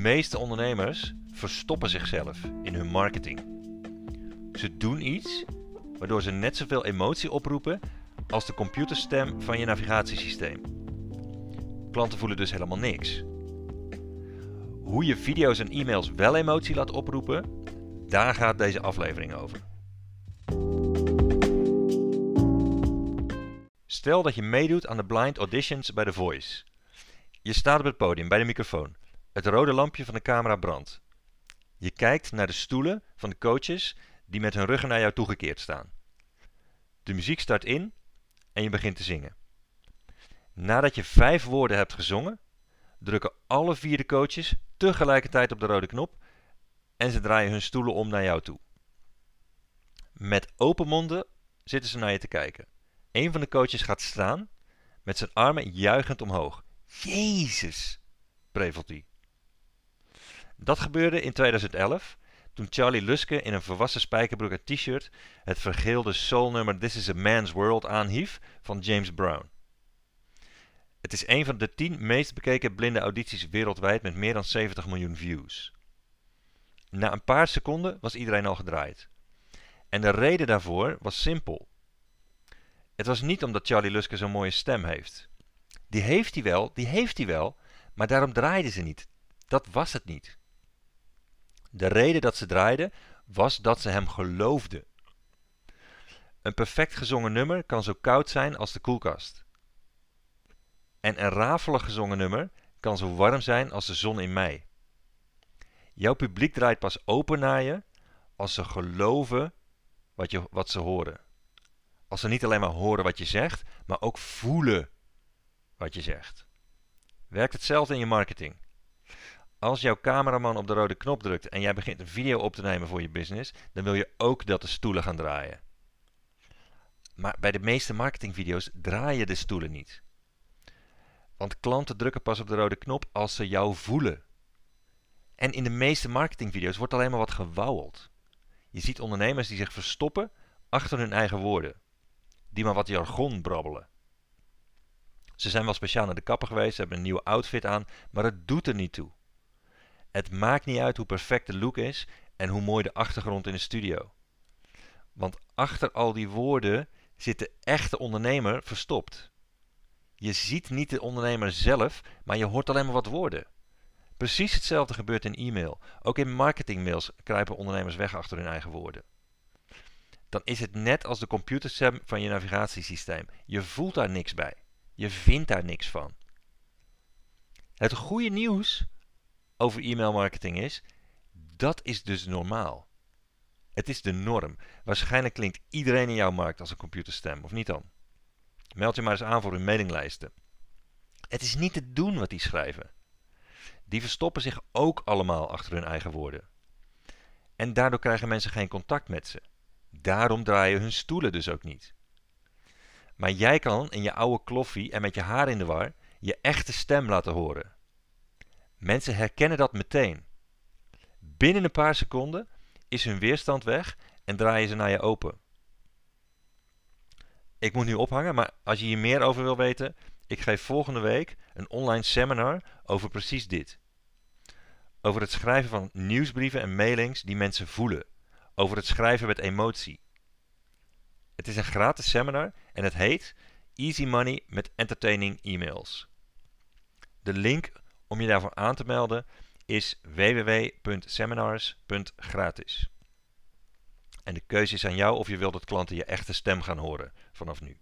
meeste ondernemers verstoppen zichzelf in hun marketing. Ze doen iets waardoor ze net zoveel emotie oproepen als de computerstem van je navigatiesysteem. Klanten voelen dus helemaal niks. Hoe je video's en e-mails wel emotie laat oproepen, daar gaat deze aflevering over. Stel dat je meedoet aan de blind auditions bij The Voice. Je staat op het podium bij de microfoon. Het rode lampje van de camera brandt. Je kijkt naar de stoelen van de coaches die met hun ruggen naar jou toegekeerd staan. De muziek start in en je begint te zingen. Nadat je vijf woorden hebt gezongen, drukken alle vier de coaches tegelijkertijd op de rode knop en ze draaien hun stoelen om naar jou toe. Met open monden zitten ze naar je te kijken. Een van de coaches gaat staan met zijn armen juichend omhoog. Jezus, prevelt hij. Dat gebeurde in 2011 toen Charlie Luske in een verwassen spijkerbroek en t-shirt het vergeelde soulnummer This is a Man's World aanhief van James Brown. Het is een van de tien meest bekeken blinde audities wereldwijd met meer dan 70 miljoen views. Na een paar seconden was iedereen al gedraaid. En de reden daarvoor was simpel. Het was niet omdat Charlie Luske zo'n mooie stem heeft. Die heeft hij wel, die heeft hij wel, maar daarom draaiden ze niet. Dat was het niet. De reden dat ze draaiden was dat ze hem geloofden. Een perfect gezongen nummer kan zo koud zijn als de koelkast. En een rafelig gezongen nummer kan zo warm zijn als de zon in mei. Jouw publiek draait pas open naar je als ze geloven wat, je, wat ze horen. Als ze niet alleen maar horen wat je zegt, maar ook voelen wat je zegt. Werkt hetzelfde in je marketing. Als jouw cameraman op de rode knop drukt en jij begint een video op te nemen voor je business, dan wil je ook dat de stoelen gaan draaien. Maar bij de meeste marketingvideo's draaien de stoelen niet. Want klanten drukken pas op de rode knop als ze jou voelen. En in de meeste marketingvideo's wordt alleen maar wat gewauweld. Je ziet ondernemers die zich verstoppen achter hun eigen woorden. Die maar wat jargon brabbelen. Ze zijn wel speciaal naar de kapper geweest, ze hebben een nieuwe outfit aan, maar het doet er niet toe. Het maakt niet uit hoe perfect de look is en hoe mooi de achtergrond in de studio. Want achter al die woorden zit de echte ondernemer verstopt. Je ziet niet de ondernemer zelf, maar je hoort alleen maar wat woorden. Precies hetzelfde gebeurt in e-mail. Ook in marketingmails kruipen ondernemers weg achter hun eigen woorden. Dan is het net als de computerstem van je navigatiesysteem. Je voelt daar niks bij. Je vindt daar niks van. Het goede nieuws over e-mailmarketing is, dat is dus normaal. Het is de norm. Waarschijnlijk klinkt iedereen in jouw markt als een computerstem, of niet dan? Meld je maar eens aan voor hun mailinglijsten. Het is niet te doen wat die schrijven. Die verstoppen zich ook allemaal achter hun eigen woorden. En daardoor krijgen mensen geen contact met ze. Daarom draaien hun stoelen dus ook niet. Maar jij kan in je oude kloffie en met je haar in de war je echte stem laten horen. Mensen herkennen dat meteen. Binnen een paar seconden is hun weerstand weg en draaien ze naar je open. Ik moet nu ophangen, maar als je hier meer over wil weten, ik geef volgende week een online seminar over precies dit. Over het schrijven van nieuwsbrieven en mailings die mensen voelen. Over het schrijven met emotie. Het is een gratis seminar en het heet Easy Money met Entertaining E-mails. De link om je daarvoor aan te melden is www.seminars.gratis. En de keuze is aan jou of je wilt dat klanten je echte stem gaan horen vanaf nu.